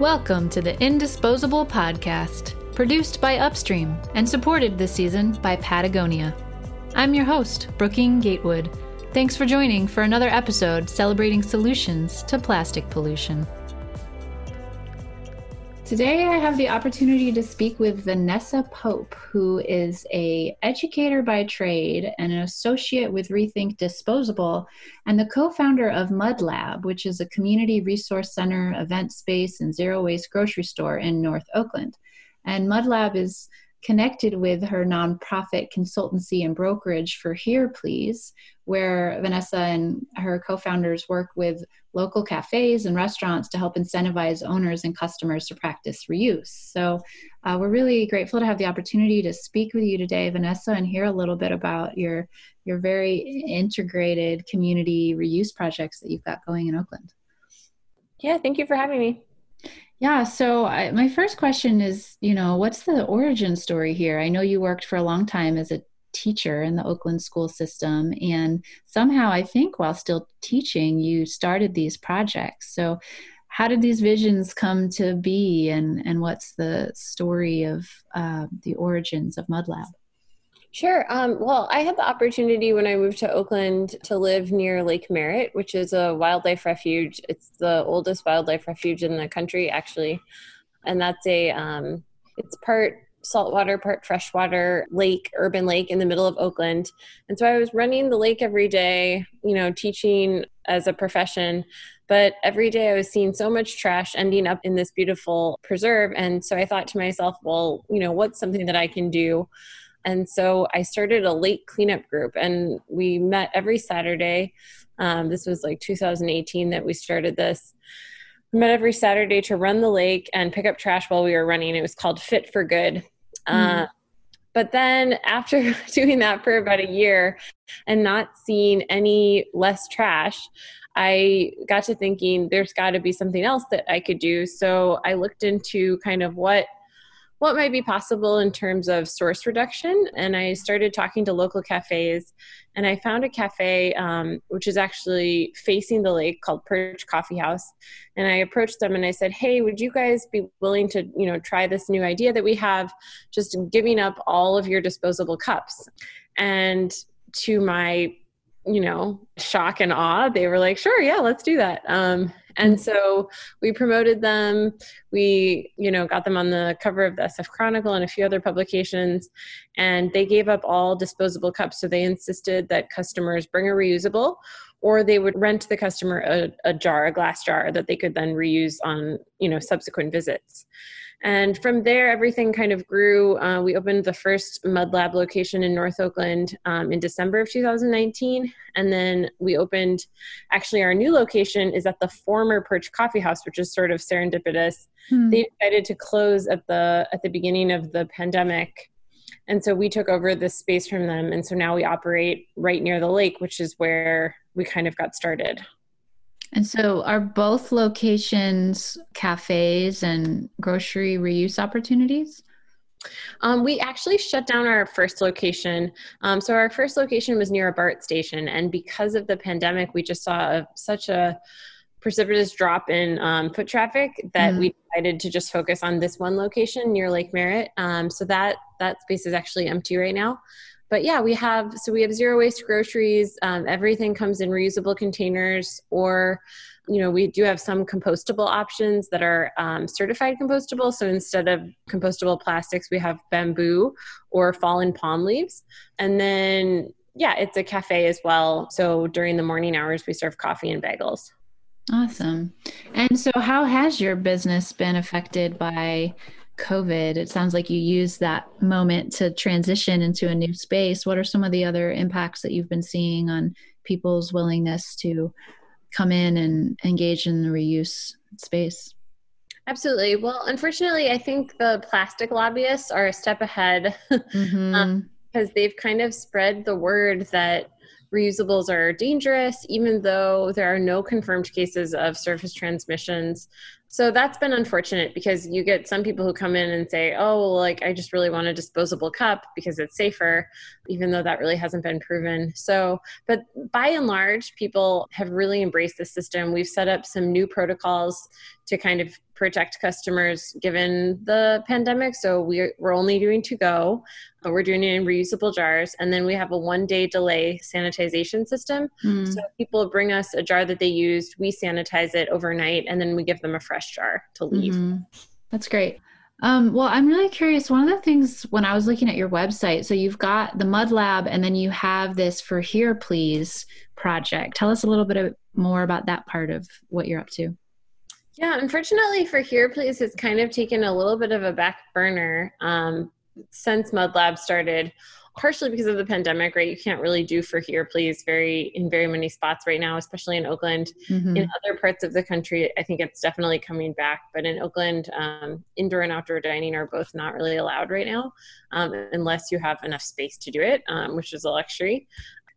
Welcome to the Indisposable Podcast, produced by Upstream and supported this season by Patagonia. I'm your host, Brooking Gatewood. Thanks for joining for another episode celebrating solutions to plastic pollution. Today I have the opportunity to speak with Vanessa Pope, who is a educator by trade and an associate with Rethink Disposable and the co-founder of Mud Lab, which is a community resource center, event space and zero waste grocery store in North Oakland. And Mud Lab is connected with her nonprofit consultancy and brokerage for Here Please, where Vanessa and her co founders work with local cafes and restaurants to help incentivize owners and customers to practice reuse. So, uh, we're really grateful to have the opportunity to speak with you today, Vanessa, and hear a little bit about your, your very integrated community reuse projects that you've got going in Oakland. Yeah, thank you for having me. Yeah. So I, my first question is, you know, what's the origin story here? I know you worked for a long time as a teacher in the Oakland school system, and somehow I think while still teaching, you started these projects. So how did these visions come to be, and and what's the story of uh, the origins of Mud Lab? Sure. Um, well, I had the opportunity when I moved to Oakland to live near Lake Merritt, which is a wildlife refuge. It's the oldest wildlife refuge in the country, actually, and that's a um, it's part saltwater, part freshwater lake, urban lake in the middle of Oakland. And so I was running the lake every day, you know, teaching as a profession. But every day I was seeing so much trash ending up in this beautiful preserve. And so I thought to myself, well, you know, what's something that I can do? And so I started a lake cleanup group, and we met every Saturday. Um, this was like 2018 that we started this. We met every Saturday to run the lake and pick up trash while we were running. It was called Fit for Good. Mm. Uh, but then after doing that for about a year and not seeing any less trash, I got to thinking there's got to be something else that I could do. So I looked into kind of what what might be possible in terms of source reduction. And I started talking to local cafes, and I found a cafe um, which is actually facing the lake called Perch Coffee House. And I approached them and I said, "Hey, would you guys be willing to, you know, try this new idea that we have, just giving up all of your disposable cups?" And to my you know shock and awe they were like sure yeah let's do that um, and so we promoted them. We you know got them on the cover of the sf chronicle and a few other publications. And they gave up all disposable cups. So they insisted that customers bring a reusable or they would rent the customer a, a jar a glass jar that they could then reuse on you know subsequent visits and from there, everything kind of grew. Uh, we opened the first Mud Lab location in North Oakland um, in December of 2019. And then we opened, actually, our new location is at the former Perch Coffee House, which is sort of serendipitous. Hmm. They decided to close at the at the beginning of the pandemic. And so we took over this space from them. And so now we operate right near the lake, which is where we kind of got started. And so, are both locations cafes and grocery reuse opportunities? Um, we actually shut down our first location. Um, so, our first location was near a BART station. And because of the pandemic, we just saw a, such a precipitous drop in um, foot traffic that mm-hmm. we decided to just focus on this one location near Lake Merritt. Um, so, that, that space is actually empty right now but yeah, we have so we have zero waste groceries. Um, everything comes in reusable containers, or you know we do have some compostable options that are um, certified compostable. So instead of compostable plastics, we have bamboo or fallen palm leaves, and then yeah, it's a cafe as well. So during the morning hours, we serve coffee and bagels. Awesome. And so, how has your business been affected by COVID, it sounds like you used that moment to transition into a new space. What are some of the other impacts that you've been seeing on people's willingness to come in and engage in the reuse space? Absolutely. Well, unfortunately, I think the plastic lobbyists are a step ahead mm-hmm. um, because they've kind of spread the word that reusables are dangerous, even though there are no confirmed cases of surface transmissions So that's been unfortunate because you get some people who come in and say, oh, like, I just really want a disposable cup because it's safer, even though that really hasn't been proven. So, but by and large, people have really embraced the system. We've set up some new protocols to kind of protect customers given the pandemic. So we're, we're only doing to go, but we're doing it in reusable jars. And then we have a one day delay sanitization system. Mm. So people bring us a jar that they used, we sanitize it overnight, and then we give them a fresh jar to leave. Mm-hmm. That's great. Um, well, I'm really curious. One of the things when I was looking at your website, so you've got the Mud Lab and then you have this For Here Please project. Tell us a little bit more about that part of what you're up to. Yeah, unfortunately for Here Please, it's kind of taken a little bit of a back burner um, since Mud Lab started, partially because of the pandemic, right? You can't really do for Here Please very in very many spots right now, especially in Oakland. Mm-hmm. In other parts of the country, I think it's definitely coming back, but in Oakland, um, indoor and outdoor dining are both not really allowed right now, um, unless you have enough space to do it, um, which is a luxury.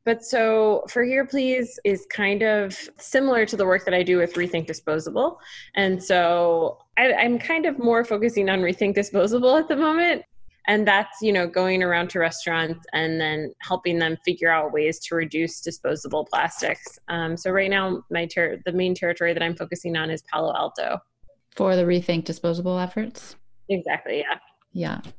But so for Here Please is kind of similar to the work that I do with Rethink Disposable. And so I, I'm kind of more focusing on Rethink Disposable at the moment. And that's you know going around to restaurants and then helping them figure out ways to reduce disposable plastics. Um, so right now my ter- the main territory that i'm focusing on is palo alto. For the rethink disposable efforts? Exactly yeah. Yeah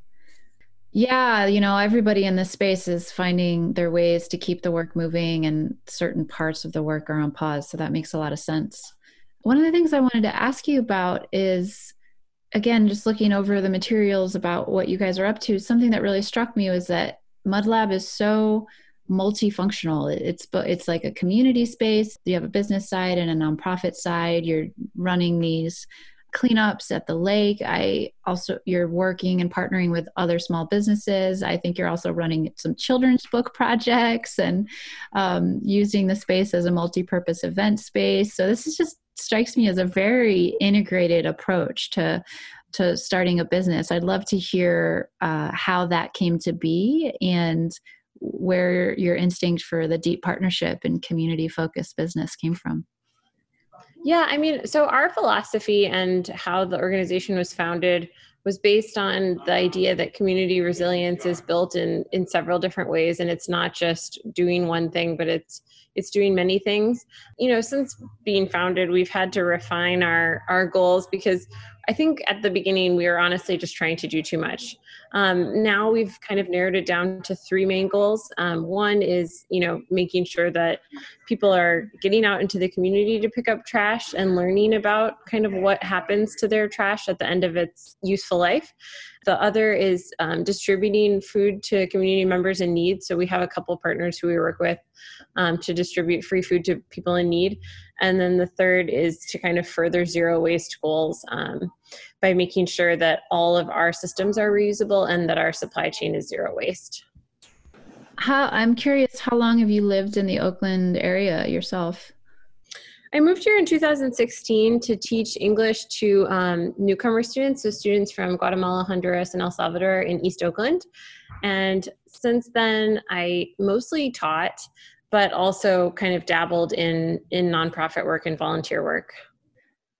yeah, you know, everybody in this space is finding their ways to keep the work moving, and certain parts of the work are on pause. So that makes a lot of sense. One of the things I wanted to ask you about is again, just looking over the materials about what you guys are up to, something that really struck me was that MudLab is so multifunctional. It's it's like a community space. You have a business side and a nonprofit side. You're running these cleanups at the lake. I also you're working and partnering with other small businesses. I think you're also running some children's book projects and um, using the space as a multi-purpose event space. So this is just strikes me as a very integrated approach to to starting a business. I'd love to hear uh, how that came to be and where your instinct for the deep partnership and community focused business came from. Yeah, I mean, so our philosophy and how the organization was founded was based on the idea that community resilience is built in in several different ways and it's not just doing one thing but it's it's doing many things you know since being founded we've had to refine our our goals because I think at the beginning we were honestly just trying to do too much. Um, now we've kind of narrowed it down to three main goals. Um, one is, you know, making sure that people are getting out into the community to pick up trash and learning about kind of what happens to their trash at the end of its useful life. The other is um, distributing food to community members in need. So we have a couple partners who we work with um, to distribute free food to people in need. And then the third is to kind of further zero waste goals um, by making sure that all of our systems are reusable and that our supply chain is zero waste. How I'm curious, how long have you lived in the Oakland area yourself? I moved here in 2016 to teach English to um, newcomer students, so students from Guatemala, Honduras, and El Salvador in East Oakland. And since then, I mostly taught, but also kind of dabbled in in nonprofit work and volunteer work.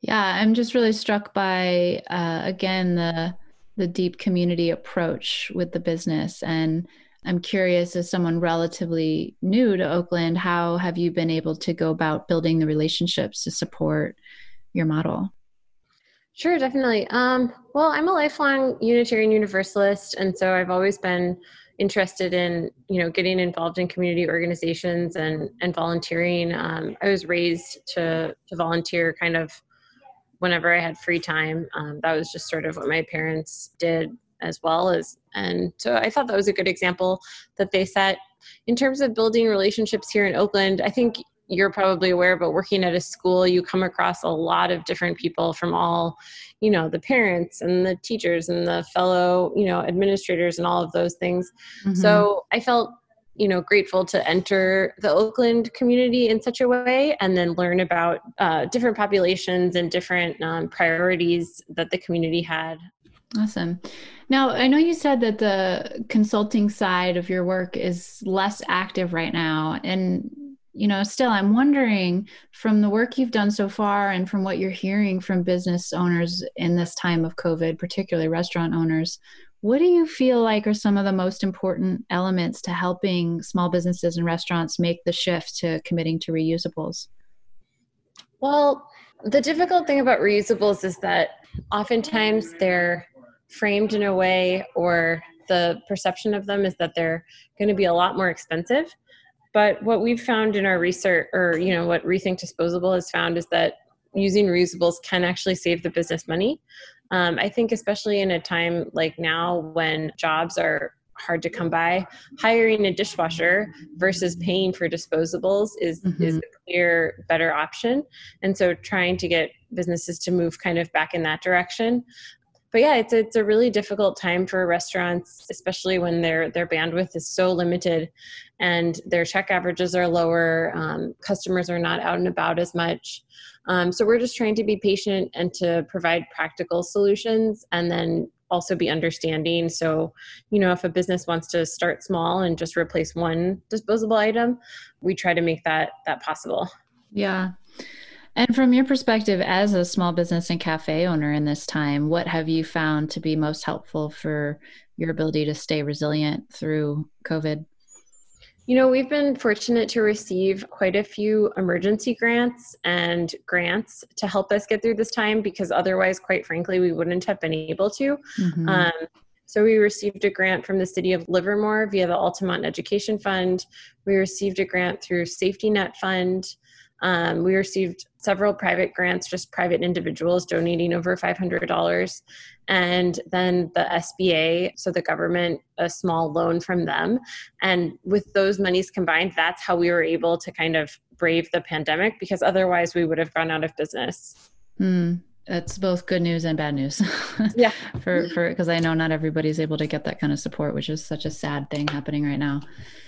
Yeah, I'm just really struck by uh, again the the deep community approach with the business and I'm curious, as someone relatively new to Oakland, how have you been able to go about building the relationships to support your model? Sure, definitely. Um, well, I'm a lifelong Unitarian Universalist, and so I've always been interested in you know getting involved in community organizations and and volunteering. Um, I was raised to to volunteer kind of whenever I had free time. Um, that was just sort of what my parents did as well as and so i thought that was a good example that they set. In terms of building relationships here in oakland i think you're probably aware but working at a school you come across a lot of different people from all you know the parents and the teachers and the fellow you know administrators and all of those things. Mm-hmm. so i felt you know grateful to enter the oakland community in such a way and then learn about uh, different populations and different um, priorities that the community had Awesome. Now, I know you said that the consulting side of your work is less active right now. And you know, still, I'm wondering from the work you've done so far and from what you're hearing from business owners in this time of COVID, particularly restaurant owners, what do you feel like are some of the most important elements to helping small businesses and restaurants make the shift to committing to reusables? Well, the difficult thing about reusables is that oftentimes they're framed in a way or the perception of them is that they're going to be a lot more expensive. But what we've found in our research, or you know, what Rethink Disposable has found, is that using reusables can actually save the business money. Um, I think, especially in a time like now when jobs are hard to come by, hiring a dishwasher versus paying for disposables is mm-hmm. is a clear better option. And so, trying to get businesses to move kind of back in that direction. But yeah, it's it's a really difficult time for restaurants, especially when their their bandwidth is so limited, and their check averages are lower. Um, customers are not out and about as much. Um, so we're just trying to be patient and to provide practical solutions and then also be understanding. So, you know, if a business wants to start small and just replace one disposable item, we try to make that that possible. Yeah. And from your perspective as a small business and cafe owner in this time, what have you found to be most helpful for your ability to stay resilient through COVID? You know, we've been fortunate to receive quite a few emergency grants and grants to help us get through this time because otherwise, quite frankly, we wouldn't have been able to. Mm-hmm. Um, so, we received a grant from the city of Livermore via the Altamont Education Fund. We received a grant through Safety Net Fund. Um, we received several private grants, just private individuals donating over $500. And then the SBA, so the government, a small loan from them. And with those monies combined, that's how we were able to kind of brave the pandemic because otherwise we would have gone out of business. Mm, that's both good news and bad news. yeah. for for because I know not everybody's able to get that kind of support, which is such a sad thing happening right now.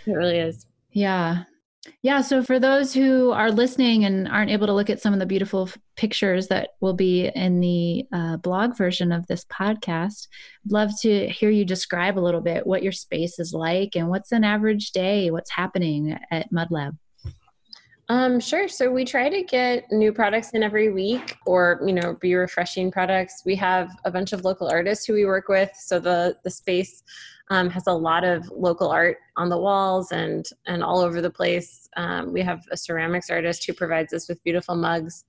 It really is. Yeah. Yeah, so for those who are listening and aren't able to look at some of the beautiful f- pictures that will be in the uh, blog version of this podcast, I'd love to hear you describe a little bit what your space is like and what's an average day, what's happening at MudLab. Um, sure. So we try to get new products in every week or, you know, be refreshing products. We have a bunch of local artists who we work with. So the, the space um, has a lot of local art on the walls and and all over the place. Um, we have a ceramics artist who provides us with beautiful mugs.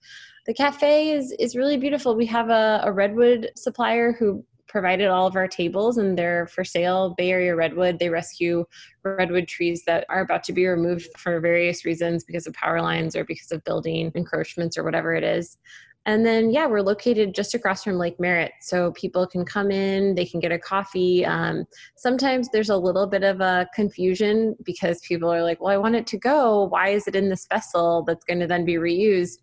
The cafe is is really beautiful. We have a, a redwood supplier who provided all of our tables and they're for sale bay area redwood they rescue redwood trees that are about to be removed for various reasons because of power lines or because of building encroachments or whatever it is and then, yeah, we're located just across from Lake Merritt. So people can come in, they can get a coffee. Um, sometimes there's a little bit of a confusion because people are like, well, I want it to go. Why is it in this vessel that's going to then be reused?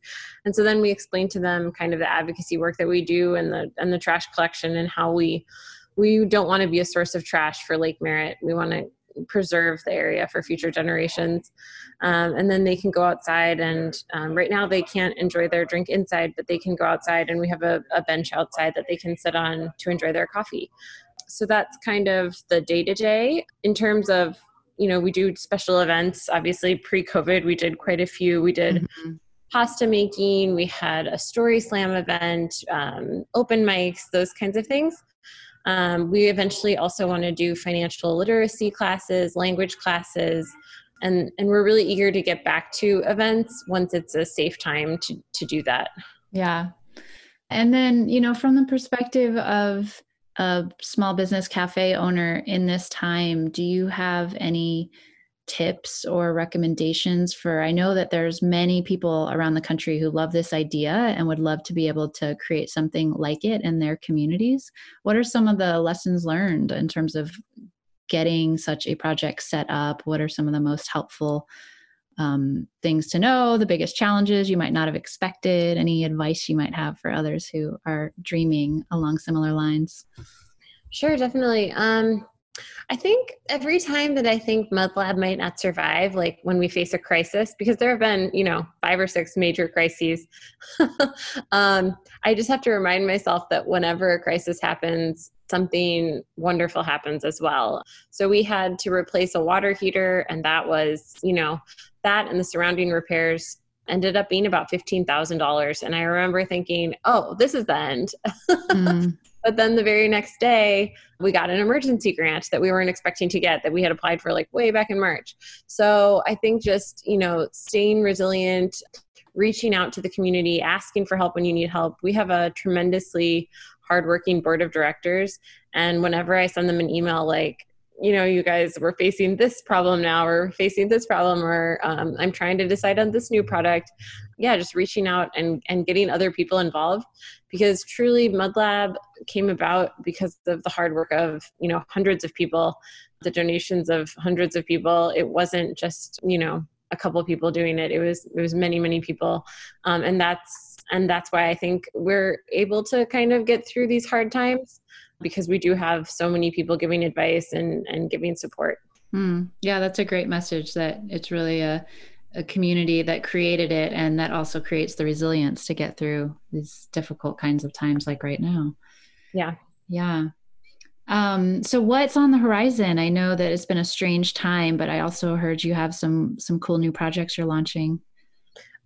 And so then we explain to them kind of the advocacy work that we do and the, and the trash collection and how we, we don't want to be a source of trash for Lake Merritt. We want to preserve the area for future generations. Um, and then they can go outside and um, right now they can't enjoy their drink inside, but they can go outside and we have a, a bench outside that they can sit on to enjoy their coffee. So that's kind of the day to day. In terms of, you know, we do special events. Obviously, pre COVID, we did quite a few. We did mm-hmm pasta making, we had a story slam event, um, open mics, those kinds of things. Um, we eventually also want to do financial literacy classes, language classes, and, and we're really eager to get back to events once it's a safe time to, to do that. Yeah. And then, you know, from the perspective of a small business cafe owner in this time, do you have any tips or recommendations for i know that there's many people around the country who love this idea and would love to be able to create something like it in their communities. What are some of the lessons learned in terms of getting such a project set up? What are some of the most helpful um, things to know the biggest challenges you might not have expected any advice you might have for others who are dreaming along similar lines? Sure definitely. Um, I think every time that I think MudLab might not survive, like when we face a crisis, because there have been, you know, five or six major crises, um, I just have to remind myself that whenever a crisis happens, something wonderful happens as well. So we had to replace a water heater, and that was, you know, that and the surrounding repairs ended up being about $15,000. And I remember thinking, oh, this is the end. Mm. But then the very next day, we got an emergency grant that we weren't expecting to get that we had applied for like way back in March. So I think just, you know, staying resilient, reaching out to the community, asking for help when you need help. We have a tremendously hardworking board of directors. And whenever I send them an email like, you know, you guys were facing this problem now, or facing this problem, or um, I'm trying to decide on this new product. Yeah, just reaching out and, and getting other people involved because truly Mud Lab came about because of the hard work of, you know, hundreds of people, the donations of hundreds of people. It wasn't just, you know, a couple people doing it. It was it was many many people, um, and that's and that's why I think we're able to kind of get through these hard times because we do have so many people giving advice and and giving support. Mm, yeah, that's a great message. That it's really a a community that created it and that also creates the resilience to get through these difficult kinds of times like right now. Yeah. Yeah. Um, so what's on the horizon? I know that it's been a strange time, but I also heard you have some some cool new projects you're launching.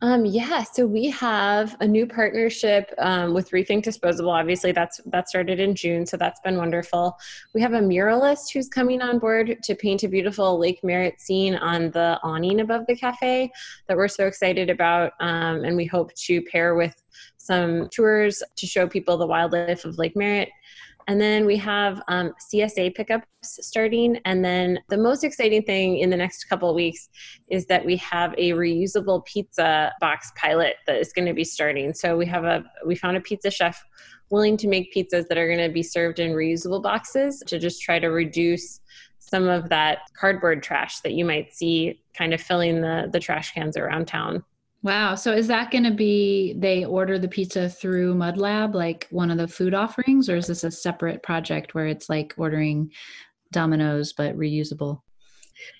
Um, yeah, so we have a new partnership um, with Rethink Disposable. Obviously, that's that started in June, so that's been wonderful. We have a muralist who's coming on board to paint a beautiful Lake Merritt scene on the awning above the cafe that we're so excited about, um, and we hope to pair with some tours to show people the wildlife of Lake Merritt. And then we have um, CSA pickups starting. And then the most exciting thing in the next couple of weeks is that we have a reusable pizza box pilot that is going to be starting. So we have a we found a pizza chef willing to make pizzas that are going to be served in reusable boxes to just try to reduce some of that cardboard trash that you might see kind of filling the the trash cans around town. Wow. So is that going to be they order the pizza through Mud Lab, like one of the food offerings, or is this a separate project where it's like ordering Domino's but reusable?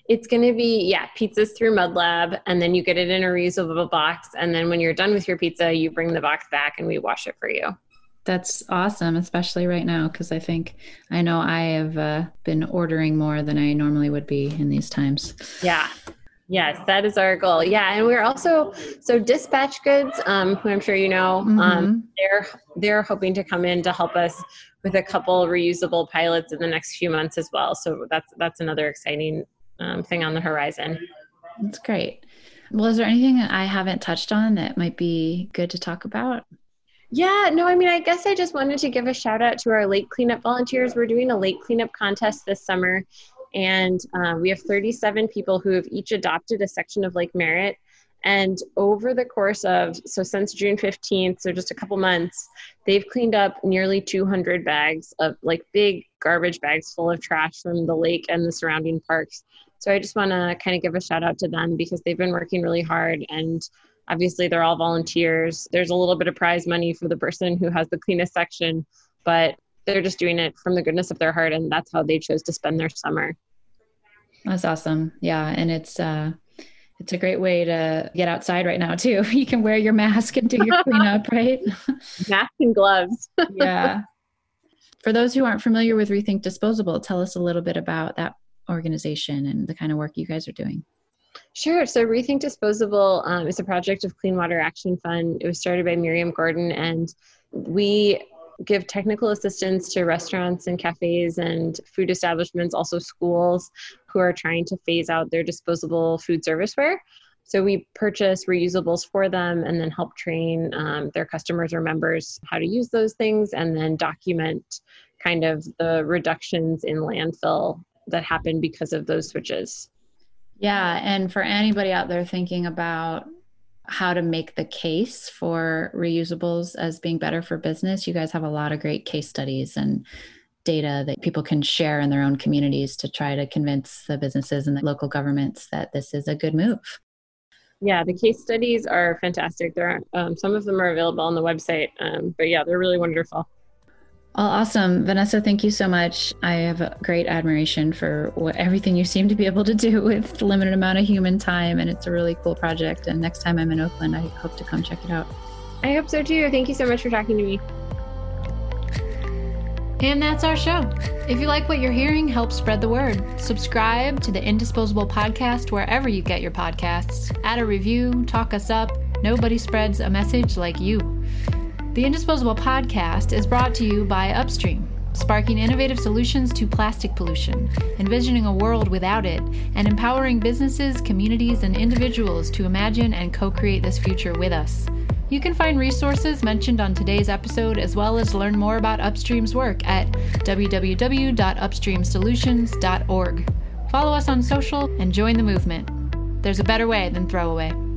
It's going to be, yeah, pizzas through Mud Lab, and then you get it in a reusable box. And then when you're done with your pizza, you bring the box back and we wash it for you. That's awesome, especially right now, because I think I know I have uh, been ordering more than I normally would be in these times. Yeah, Yes, that is our goal. Yeah, and we're also so Dispatch Goods, um, who I'm sure you know, um, mm-hmm. um, they're they're hoping to come in to help us with a couple reusable pilots in the next few months as well. So that's that's another exciting um, thing on the horizon. That's great. Well, is there anything that I haven't touched on that might be good to talk about? Yeah, no, I mean, I guess I just wanted to give a shout out to our lake cleanup volunteers. We're doing a lake cleanup contest this summer, and um, we have 37 people who have each adopted a section of Lake Merritt. And over the course of, so since June 15th, so just a couple months, they've cleaned up nearly 200 bags of like big garbage bags full of trash from the lake and the surrounding parks. So I just want to kind of give a shout out to them because they've been working really hard and obviously they're all volunteers. There's a little bit of prize money for the person who has the cleanest section, but they're just doing it from the goodness of their heart and that's how they chose to spend their summer. That's awesome. Yeah and it's uh it's a great way to get outside right now too. You can wear your mask and do your cleanup right? Mask and gloves. Yeah. For those who aren't familiar with rethink disposable tell us a little bit about that organization and the kind of work you guys are doing. Sure. So Rethink Disposable um, is a project of Clean Water Action Fund. It was started by Miriam Gordon, and we give technical assistance to restaurants and cafes and food establishments, also schools who are trying to phase out their disposable food serviceware. So we purchase reusables for them and then help train um, their customers or members how to use those things and then document kind of the reductions in landfill that happen because of those switches. Yeah, and for anybody out there thinking about how to make the case for reusables as being better for business, you guys have a lot of great case studies and data that people can share in their own communities to try to convince the businesses and the local governments that this is a good move. Yeah, the case studies are fantastic. There are um, some of them are available on the website, um, but yeah, they're really wonderful. Well, awesome. Vanessa, thank you so much. I have a great admiration for what everything you seem to be able to do with the limited amount of human time. And it's a really cool project. And next time I'm in Oakland, I hope to come check it out. I hope so too. Thank you so much for talking to me. And that's our show. If you like what you're hearing, help spread the word. Subscribe to the Indisposable Podcast wherever you get your podcasts. Add a review, talk us up. Nobody spreads a message like you. The Indisposable Podcast is brought to you by Upstream, sparking innovative solutions to plastic pollution, envisioning a world without it, and empowering businesses, communities, and individuals to imagine and co create this future with us. You can find resources mentioned on today's episode as well as learn more about Upstream's work at www.upstreamsolutions.org. Follow us on social and join the movement. There's a better way than throwaway.